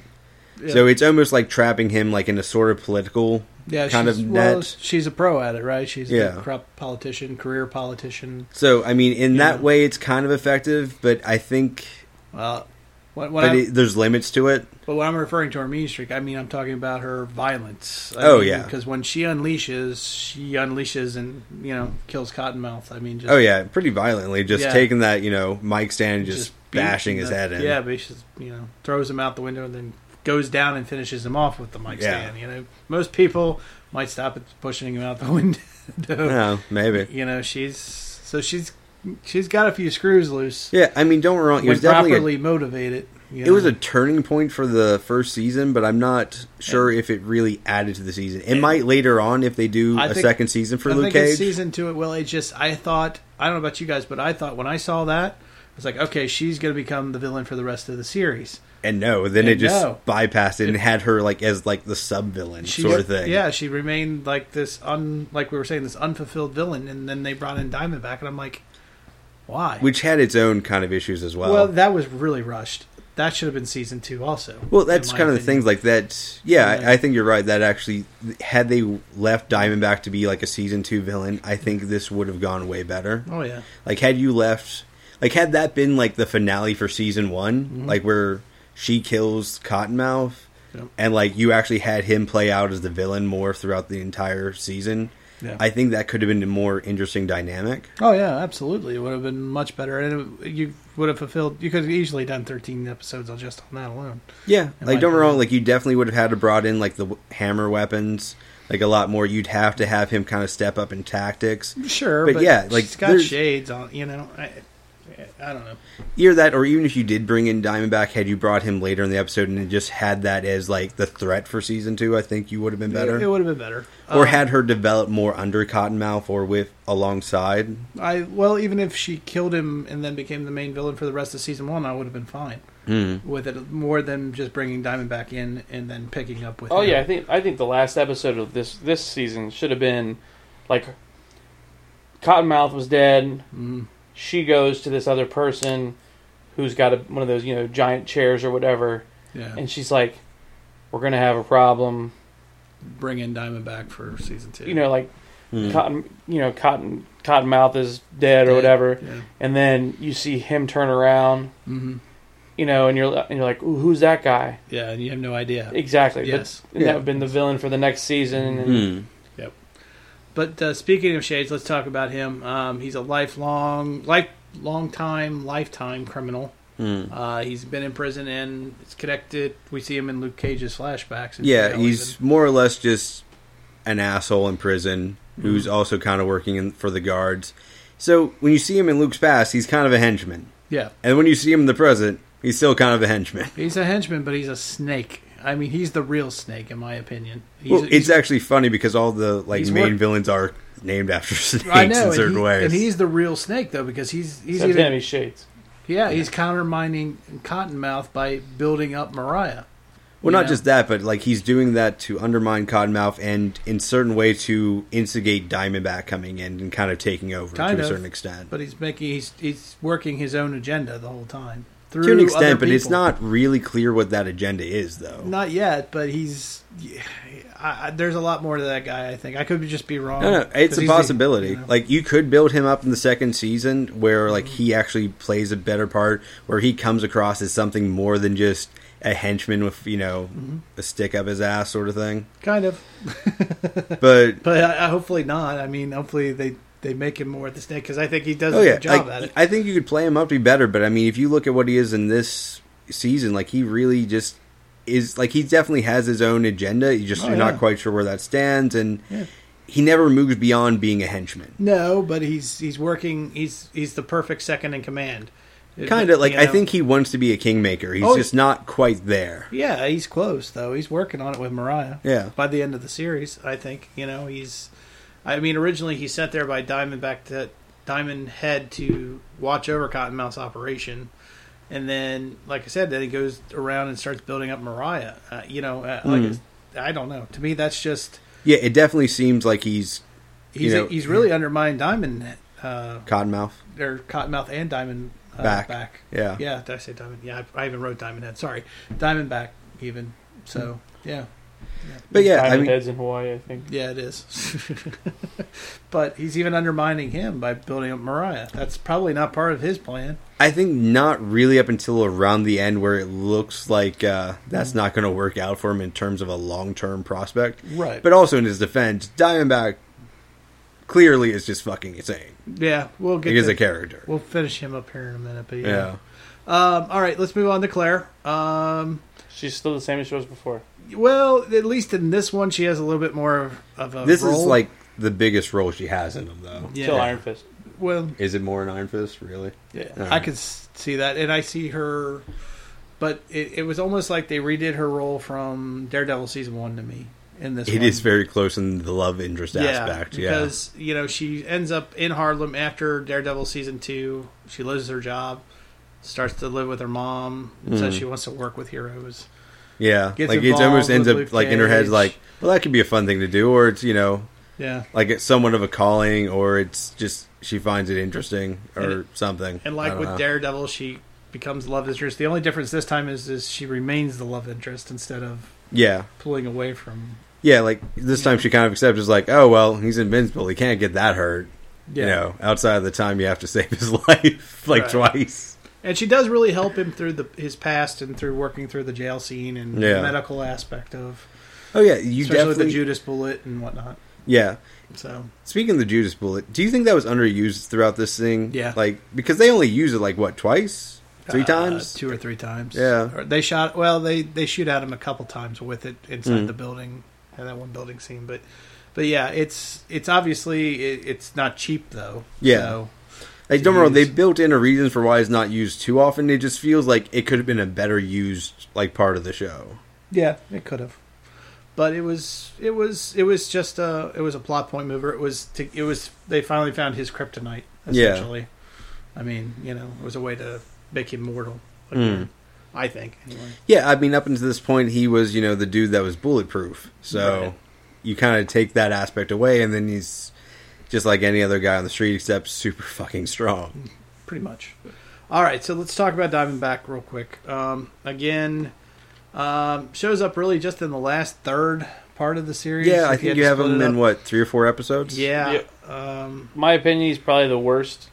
yeah. So it's almost like trapping him like in a sort of political Yeah, kind of well, net. she's a pro at it, right? She's Yeah. a corrupt politician, career politician. So I mean, in that Yeah. way, it's kind of effective, but I think, Well, what, what but I'm, there's limits to it. but when I'm referring to her mean streak, I mean I'm talking about her violence. I Oh, mean, yeah. because when she unleashes, she unleashes and you know kills Cottonmouth. I mean, just Oh yeah, pretty violently, just Yeah. taking that you know mic stand and just, beating bashing his the- head in. Yeah, but she just, you know throws him out the window and then goes down and finishes him off with the mic Yeah. stand. You know, most people might stop at pushing him out the window. No, maybe. You know, she's so she's she's got a few screws loose. Yeah, I mean, don't get me wrong. It was definitely a properly motivated. you It was a turning point for the first season, but I'm not sure if it really added to the season. It might later on if they do I a think- second season for I Luke think Cage. season two. It will. It just I thought I don't know about you guys, but I thought when I saw that, I was like, okay, she's going to become the villain for the rest of the series. and no, then And it just no. bypassed it and had her like as like the sub villain sort of thing. Yeah, she remained like this un like we were saying this unfulfilled villain, and then they brought in Diamondback, and I'm like, why? which had its own kind of issues as well. well, that was really rushed. That should have been season two, also. Well, that's kind of the things like that. Yeah, Yeah. I, I think you're right. That actually, had they left Diamondback to be like a season two villain, I think this would have gone way better. Oh yeah, Like, had you left, like, had that been like the finale for season one, Mm-hmm. like where she kills Cottonmouth, Yep. and like you actually had him play out as the villain more throughout the entire season. Yeah. I think that could have been a more interesting dynamic. oh yeah, absolutely. It would have been much better, and it, you would have fulfilled. You could have easily done 13 episodes on just on that alone. Yeah, In like don't get wrong, like you definitely would have had to brought in like the hammer weapons, like a lot more. You'd have to have him kind of step up in tactics. Sure, But but, yeah, like, she's got there's- shades on. You know, I, I don't know. Either that, or even if you did bring in Diamondback, had you brought him later in the episode and just had that as like the threat for season two, I think you would have been better. It, it would have been better. or Um, had her develop more under Cottonmouth or with alongside. I well, even if she killed him and then became the main villain for the rest of season one, I would have been fine Hmm. with it. More than just bringing Diamondback in and then picking up with. Oh him. yeah, I think I think the last episode of this this season should have been like Cottonmouth was dead. Mm, She goes to this other person who's got a, one of those you know giant chairs or whatever, yeah. and she's like, "We're gonna have a problem." bring in Diamond back for season two. You know, like Hmm. Cotton, you know, Cotton Cottonmouth is dead or Yeah, whatever, Yeah. and then you see him turn around, hmm you know, and you're and you're like, Ooh, "Who's that guy?" Yeah, and you have no idea. Exactly. Yes. But, that Yeah. would have been the villain for the next season. And, Hmm. But uh, speaking of Shades, let's talk about him. Um, he's a lifelong, life, long time, lifetime criminal. Hmm. Uh, he's been in prison and it's connected. We see him in Luke Cage's flashbacks. and Yeah, he's even. more or less just an asshole in prison Mm-hmm. who's also kind of working in, for the guards. So when you see him in Luke's past, he's kind of a henchman, yeah. and when you see him in the present, he's still kind of a henchman. He's a henchman, but he's a snake. I mean, he's the real snake, in my opinion. He's, Well, he's- it's actually funny because all the like main work- villains are named after snakes I know, in and, certain he- ways. and he's the real snake though, because he's he's Except even, him, he's Shades. yeah he's countermining Cottonmouth by building up Mariah. well, not know? just that, but like he's doing that to undermine Cottonmouth and in certain way to instigate Diamondback coming in and kind of taking over Kind to of, a certain extent. But he's making he's he's working his own agenda the whole time through to an extent, but it's not really clear what that agenda is, though. Not yet, but he's. I, I, there's a lot more to that guy. I think I could just be wrong. No, no, it's a possibility. you know. Like you could build him up in the second season, where like he actually plays a better part, where he comes across as something more than just a henchman with you know Mm-hmm. a stick up his ass sort of thing. kind of, But but I, I, hopefully not. I mean, hopefully they they make him more at the snake because I think he does oh a yeah, good job like, at it. I think you could play him up to be better. But I mean, if you look at what he is in this season, like he really just is like he definitely has his own agenda. You just Oh, you're yeah. not quite sure where that stands, and Yeah. he never moves beyond being a henchman. No, but he's he's working. He's he's the perfect second in command. Kind of like You I think he wants to be a kingmaker. He's Oh, just not quite there. Yeah, he's close though. He's working on it with Mariah. Yeah. By the end of the series, I think you know he's. I mean, originally he's sent there by Diamondback to Diamond Head to watch over Cottonmouth's operation, and then, like I said, then he goes around and starts building up Mariah. Uh, you know, uh, like Mhm. it's- I don't know. To me, that's just Yeah, it definitely seems like he's he's know- he's really undermined Diamond uh, Cottonmouth. or Cottonmouth and Diamond uh, Back. back. Yeah. Yeah, did I say Diamond? Yeah, I, I even wrote Diamond Head. Sorry, Diamondback even. So yeah, But yeah, I mean, Heads in Hawaii, I think. Yeah, it is. but he's even undermining him by building up Mariah. That's probably not part of his plan. I think not really up until around the end where it looks like uh, that's Mm. not going to work out for him in terms of a long term prospect. Right. But also in his defense, Diamondback clearly is just fucking insane. Yeah, we'll get He is a character. We'll finish him up here in a minute. But yeah. Yeah. Um, all right, let's move on to Claire. Um, She's still the same as she was before. Well, at least in this one, she has a little bit more of a. This is role. like the biggest role she has in them, though. Yeah. Still Iron Fist. well, Is it more an Iron Fist, really? Yeah, All I right. could see that, and I see her, but it, it was almost like they redid her role from Daredevil season one to me in this. It one. is very close in the love interest aspect. Yeah. because you know she ends up in Harlem after Daredevil season two. She loses her job, starts to live with her mom, and says Mhm. she wants to work with heroes. Yeah. gets Like it almost ends up Luke like in her head like, well, that could be a fun thing to do, or it's you know, Yeah, like it's somewhat of a calling, or it's just she finds it interesting or And something. and like with know. Daredevil, she becomes love interest. The only difference this time is is she remains the love interest instead of yeah, pulling away from. yeah. Like this time, she kind of accepts is like, oh well, he's invincible. He can't get that hurt. You know, outside of the time you have to save his life like Right. twice. And she does really help him through the his past and through working through the jail scene and Yeah. the medical aspect of, Oh yeah, you especially with the. Judas bullet and whatnot. yeah. So Speaking of the Judas bullet, do you think that was underused throughout this thing? Yeah. Like because they only use it like what twice, three uh, times. two or three times. Yeah. Or they shot. Well, they they shoot at him a couple times with it inside Mm. the building, and that one building scene. But but yeah, it's it's obviously it, it's not cheap though. Yeah. So, Like, don't wrong, they built in a reason for why it's not used too often. It just feels like it could have been a better used like part of the show. yeah, it could have. But it was it was it was just a it was a plot point mover. It was to, it was they finally found his kryptonite Yeah. I mean, you know, it was a way to make him mortal. Mm. I think anyway. Yeah, I mean, up until this point, he was you know the dude that was bulletproof. So Right. you kind of take that aspect away, and then he's just like any other guy on the street, except super fucking strong. pretty much. All right, so let's talk about Diamondback real quick. Um, again, um, shows up really just in the last third part of the series. Yeah, I think had you have him in what three or four episodes. Yeah, um, My opinion, he's probably the worst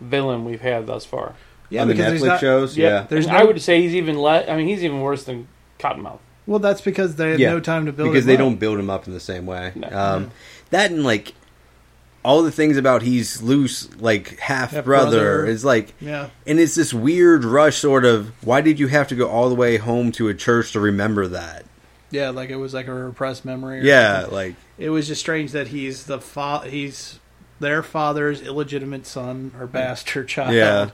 villain we've had thus far. yeah, on the because Netflix he's not. shows. Yeah, There's no- I would say he's even less. I mean, he's even worse than Cottonmouth. Well, that's because they had Yeah, no time to build him. because him they up. don't build him up in the same way. No. Um, That and like all the things about he's loose, like half Half brother, brother. is like, Yeah, and it's this weird rush, sort of. Why did you have to go all the way home to a church to remember that? yeah, like it was like a repressed memory. Or Yeah, something. like it was just strange that he's the fa- he's their father's illegitimate son or bastard child. Yeah.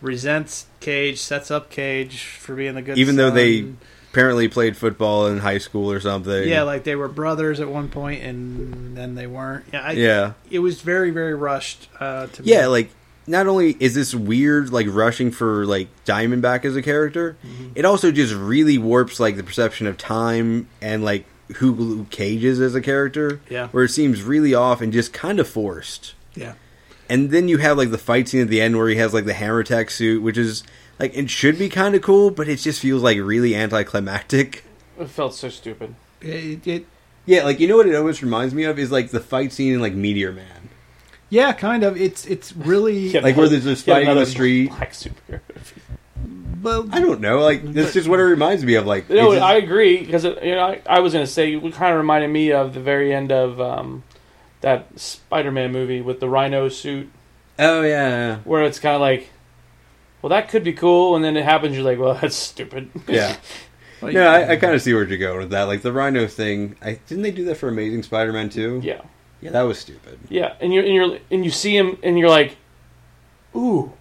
resents Cage, sets up Cage for being the good. even though they son. Apparently played football in high school or something. Yeah, like they were brothers at one point, and then they weren't. Yeah, I, yeah, It was very, very rushed. Uh, to yeah. me. Like not only is this weird, like rushing for like Diamondback as a character, Mm-hmm. it also just really warps like the perception of time and like who Luke Cage is as a character. Yeah. where it seems really off and just kind of forced. yeah, And then you have like the fight scene at the end where he has like the hammer tech suit, which is like it should be kind of cool, but it just feels like really anticlimactic. It felt so stupid. it, it, Yeah, like you know what it almost reminds me of is like the fight scene in like Meteor Man. yeah, kind of. It's it's really. Yet Like where another- there's just yet fighting on the street. Black superhero. Well, I don't know, like that's just what it reminds me of. Like You know, just- I agree because you know I, I was going to say it kind of reminded me of the very end of um, that Spider-Man movie with the Rhino suit, oh yeah, where it's kind of like, well, that could be cool, and then it happens, you're like, well, that's stupid. yeah. well, No, I, I kind of see where you're going with that. Like the Rhino thing, I didn't they do that for Amazing Spider-Man too? yeah, yeah, that was stupid. yeah, and you're and you're and you see him, and you're like, ooh,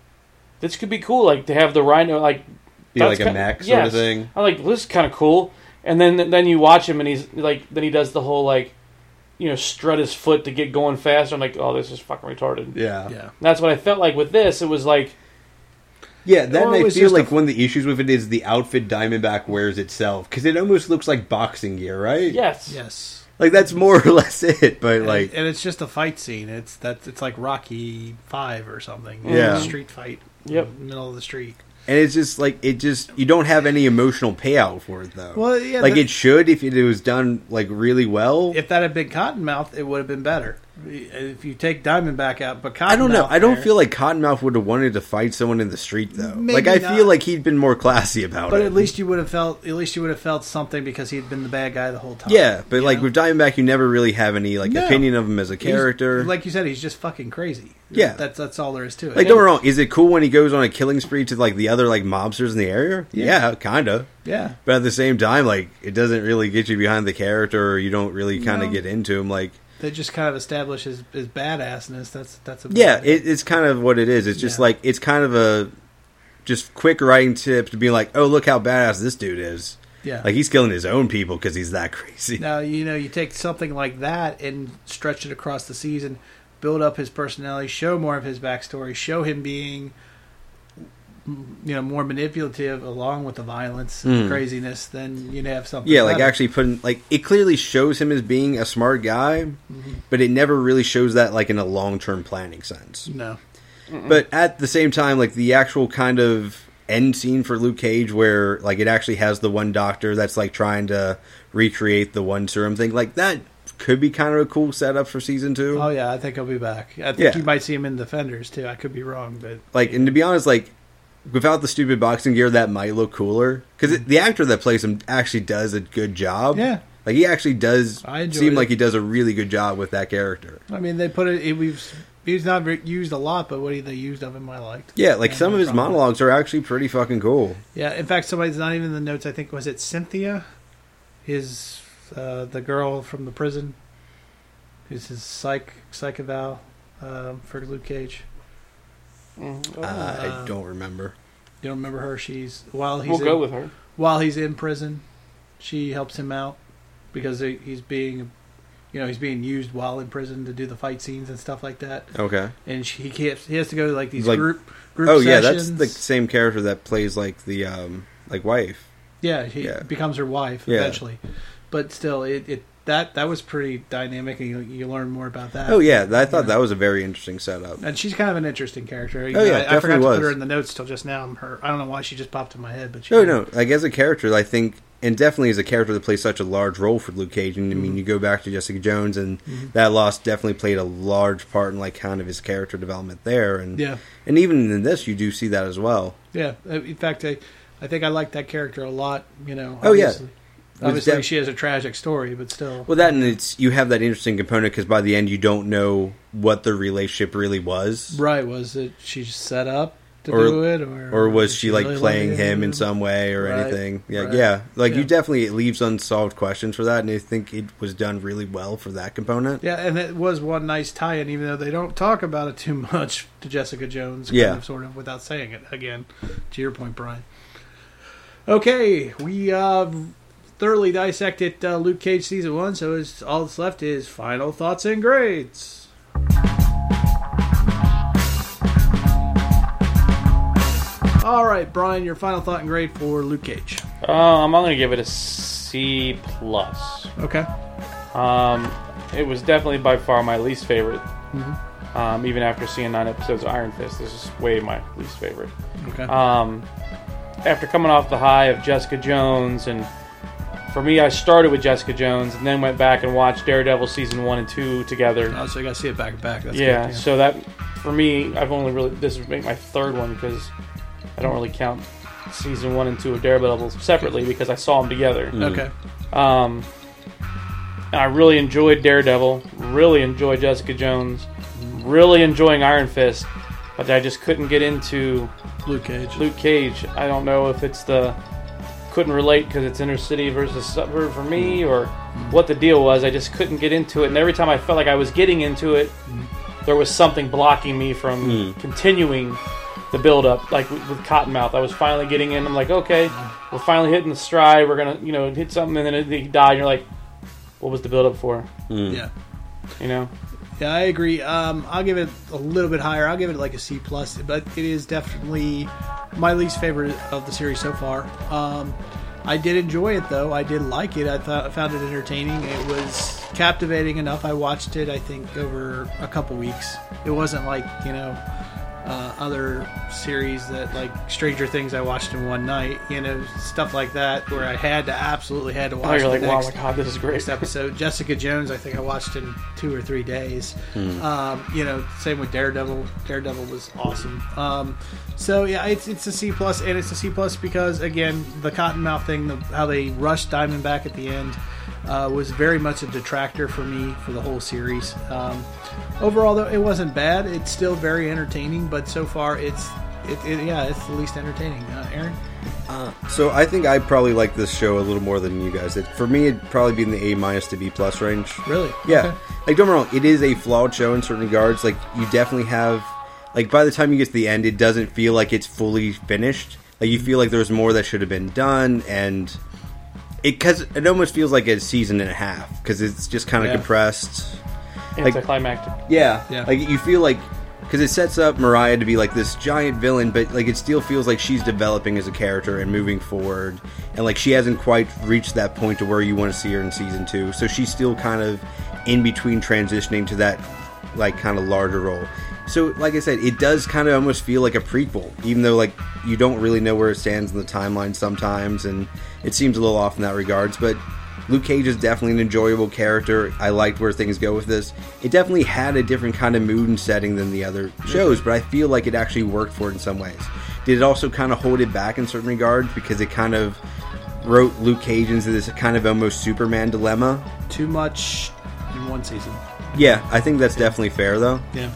this could be cool, like to have the Rhino, like Be That's like a kind- mech sort yes. of thing. I'm like, well, this is kind of cool. And then then you watch him, and he's like, then he does the whole like, you know, strut his foot to get going faster. I'm like, oh, this is fucking retarded. Yeah, yeah, And that's what I felt like with this. It was like, Yeah, then Well, I feel just a like one of the issues with it is the outfit Diamondback wears itself because it almost looks like boxing gear, right? yes, yes. like that's more or less it. But And- like, and it's just a fight scene. It's that it's like Rocky Five or something. Yeah. street fight. Yep. in the middle of the street. and it's just like it just you don't have any emotional payout for it though. Well, yeah, like the- it should if it was done like really well. If that had been Cottonmouth, it would have been better. If you take Diamondback out, but Cottonmouth I don't know. I don't there- feel like Cottonmouth would have wanted to fight someone in the street though. Maybe like I not. feel like he'd been more classy about But it. But at least you would have felt. At least you would have felt something because he'd been the bad guy the whole time. yeah, but like know? with Diamondback, you never really have any like No. opinion of him as a He's- character. like you said, he's just fucking crazy. Yeah. that's that's all there is to it. Like, don't get wrong. Is it cool when he goes on a killing spree to like the other like mobsters in the area? Yeah, kinda. yeah, But at the same time, like it doesn't really get you behind the character, or you don't really kind of No. get into him. Like, they just kind of establish his, his badassness. That's that's a yeah, it, it's kind of what it is. It's just Yeah. like it's kind of a just quick writing tip to be like, oh, look how badass this dude is. yeah. Like he's killing his own people because he's that crazy. Now you know you take something like that and stretch it across the season, build up his personality, show more of his backstory, show him being, you know, more manipulative along with the violence and Mm. craziness. Then you'd have something. Yeah, like actually putting like it clearly shows him as being a smart guy, Mm-hmm. but it never really shows that like in a long term planning sense. no. But at the same time, like the actual kind of end scene for Luke Cage, where like it actually has the one doctor that's like trying to recreate the one serum thing, like that could be kind of a cool setup for season two. Oh yeah, I think he'll be back. I think Yeah. you might see him in Defenders too. I could be wrong, but Like, and to be honest, like without the stupid boxing gear, that might look cooler because the actor that plays him actually does a good job. Yeah. Like he actually does I seem it. like he does a really good job with that character. I mean they put it. it we've he's not used a lot, but what he, they used of him I liked. Yeah, like Yeah, some no of his problem. monologues are actually pretty fucking cool. Yeah, in fact, somebody's not even in the notes. I think was it Cynthia, his uh, the girl from the prison, who's his psych psych eval um, for Luke Cage. Mm. Uh, Uh, I don't remember. You don't remember her? She's while he's We'll in, go with her. while he's in prison, she helps him out because he's being, you know, he's being used while in prison to do the fight scenes and stuff like that. Okay. And she, he can't, he has to go to like these Like- group group Oh yeah, that's the same character that plays like the um like wife. Yeah, he Yeah. becomes her wife Yeah. eventually. But still, it, it that that was pretty dynamic, and you, you learn more about that. Oh yeah, I thought that was a very interesting setup. and she's kind of an interesting character. Oh, yeah, I, I definitely forgot to was. put her in the notes till just now. Her, I don't know why she just popped in my head, but she Oh no, like as a character, I think, and definitely as a character that plays such a large role for Luke Cage. And I Mm-hmm. mean, you go back to Jessica Jones, and that loss definitely played a large part in like kind of his character development there. And yeah, and even in this, you do see that as well. yeah. Uh, In fact, I, I think I like that character a lot. You know, Oh, yeah. obviously. Obviously, def- she has a tragic story, but still. Well, that and it's you have that interesting component because by the end, you don't know what the relationship really was. right? Was it she just set up to Or- do it, or or was did she like really playing him in some way or Right, anything yeah right. yeah like you definitely it leaves unsolved questions for that and i think it was done really well for that component Yeah, and it was one nice tie-in, even though they don't talk about it too much to Jessica Jones. Kind Yeah. of, sort of, without saying it again. To your point, Brian. Okay, we uh, thoroughly dissected uh, Luke Cage season one, so it's, all that's left is final thoughts and grades. All right, Brian, your final thought and grade for Luke Cage. Um, I'm gonna give it a C plus. Okay. Um, it was definitely by far my least favorite. Mm-hmm. Um, even after seeing nine episodes of Iron Fist, this is way my least favorite. Okay. Um, after coming off the high of Jessica Jones, and for me, I started with Jessica Jones and then went back and watched Daredevil season one and two together. oh, so you got to see it back to back. That's yeah, good, so that for me, I've only really this would make my third one because I don't really count season one and two of Daredevil separately because I saw them together. Okay. Um, and I really enjoyed Daredevil. Really enjoyed Jessica Jones. Really enjoying Iron Fist, but I just couldn't get into Luke Cage. Luke Cage. I don't know if it's the couldn't relate because it's inner city versus suburb for me, mm. or what the deal was. I just couldn't get into it, and every time I felt like I was getting into it, mm. there was something blocking me from mm. continuing the build up. Like with, with Cottonmouth, I was finally getting in. I'm like, okay, we're finally hitting the stride. We're gonna, you know, hit something, and then it, he died. And you're like, what was the build up for? Yeah. You know? Yeah, I agree. Um, I'll give it a little bit higher. I'll give it like a C plus, but it is definitely my least favorite of the series so far. Um, I did enjoy it though. I did like it. I thought I found it entertaining. It was captivating enough. I watched it. I think over a couple weeks. It wasn't like you know uh, other series that like Stranger Things I watched in one night, you know, stuff like that where I had to absolutely had to watch. Oh, you're like, wow, next, my god, this is great. next episode. Jessica Jones, I think I watched in two or three days. Um, you know, same with Daredevil. Daredevil was awesome. Um, so yeah, it's it's a C plus, and it's a C plus because again, the Cottonmouth thing, the, how they rushed Diamondback at the end. Uh, was very much a detractor for me for the whole series. Um, overall, though, it wasn't bad. It's still very entertaining, but so far, it's it, it, yeah, it's the least entertaining. Uh, Aaron, So I think I probably like this show a little more than you guys. It, for me, it'd probably be in the A minus to B plus range. really? Yeah. Okay. Like, don't get me wrong, it is a flawed show in certain regards. Like, you definitely have. Like, by the time you get to the end, it doesn't feel like it's fully finished. Like, you feel like there's more that should have been done, and. It, cause it almost feels like a season and a half because it's just kind of Yeah. compressed. Like- Anticlimactic. Yeah, Yeah. Like you feel like because it sets up Mariah to be like this giant villain, but like it still feels like she's developing as a character and moving forward, and like she hasn't quite reached that point to where you want to see her in season two. So she's still kind of in between transitioning to that like kind of larger role. So like I said, it does kind of almost feel like a prequel, even though like you don't really know where it stands in the timeline sometimes, and it seems a little off in that regards, but. Luke Cage is definitely an enjoyable character. I liked where things go with this. It definitely had a different kind of mood and setting than the other shows, but I feel like it actually worked for it in some ways. Did it also kind of hold it back in certain regards because it kind of wrote Luke Cage into this kind of almost Superman dilemma? Too much in one season. Yeah, I think that's definitely fair though. Yeah.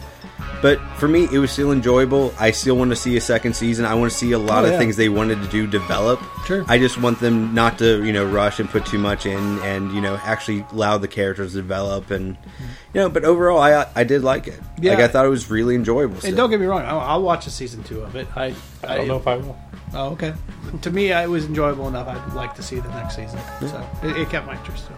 But for me, it was still enjoyable. I still want to see a second season. I want to see a lot Oh, of things they wanted to do develop. Sure. I just want them not to, you know, rush and put too much in, and you know, actually allow the characters to develop. And you know, but overall, I I did like it. Yeah. Like I thought it was really enjoyable. And still. don't get me wrong, I'll, I'll watch a season two of it. I I don't know if I will. Oh, okay. to me, it was enjoyable enough. I'd like to see the next season. So it, it kept my interest. So.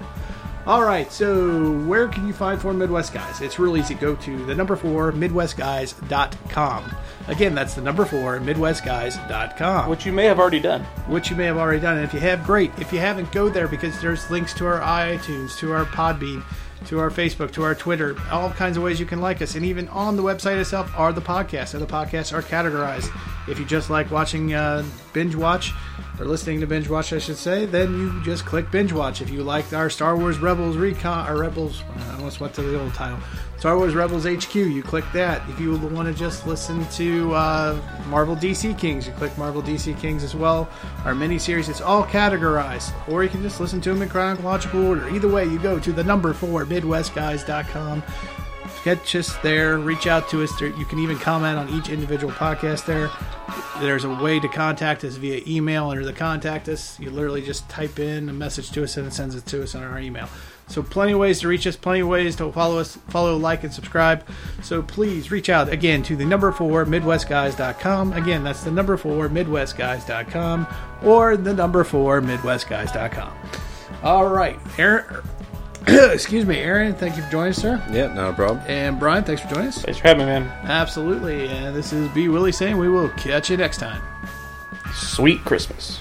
All right. So where can you find Four Midwest Guys? It's real easy. Go to the number four MidwestGuys.com. Again, that's the number four MidwestGuys.com. Which you may have already done. which you may have already done. And if you have, great. If you haven't, go there because there's links to our iTunes, to our Podbean, to our Facebook, to our Twitter, all kinds of ways you can like us. And even on the website itself are the podcasts. And the podcasts are categorized. If you just like watching uh, binge watch, or listening to binge watch, I should say, then you just click binge watch. If you liked our Star Wars Rebels recon, or Rebels, I almost went to the old title. Star Wars Rebels HQ, you click that. If you want to just listen to uh, Marvel DC Kings, you click Marvel DC Kings as well. Our miniseries, it's all categorized. Or you can just listen to them in chronological order. Either way, you go to the number four, MidwestGuys.com. Catch us there, reach out to us. You can even comment on each individual podcast there. There's a way to contact us via email under the contact us. You literally just type in a message to us and it sends it to us on our email. So plenty of ways to reach us, plenty of ways to follow us, follow, like, and subscribe. So please reach out again to the number four MidwestGuys.com. Again, that's the number four MidwestGuys.com or the number four MidwestGuys.com. All right, Aaron. excuse me, Aaron. Thank you for joining us, sir. yeah, not a problem. And Brian, thanks for joining us. Thanks for having me, man. Absolutely. And this is B. Willie saying we will catch you next time. Sweet Christmas.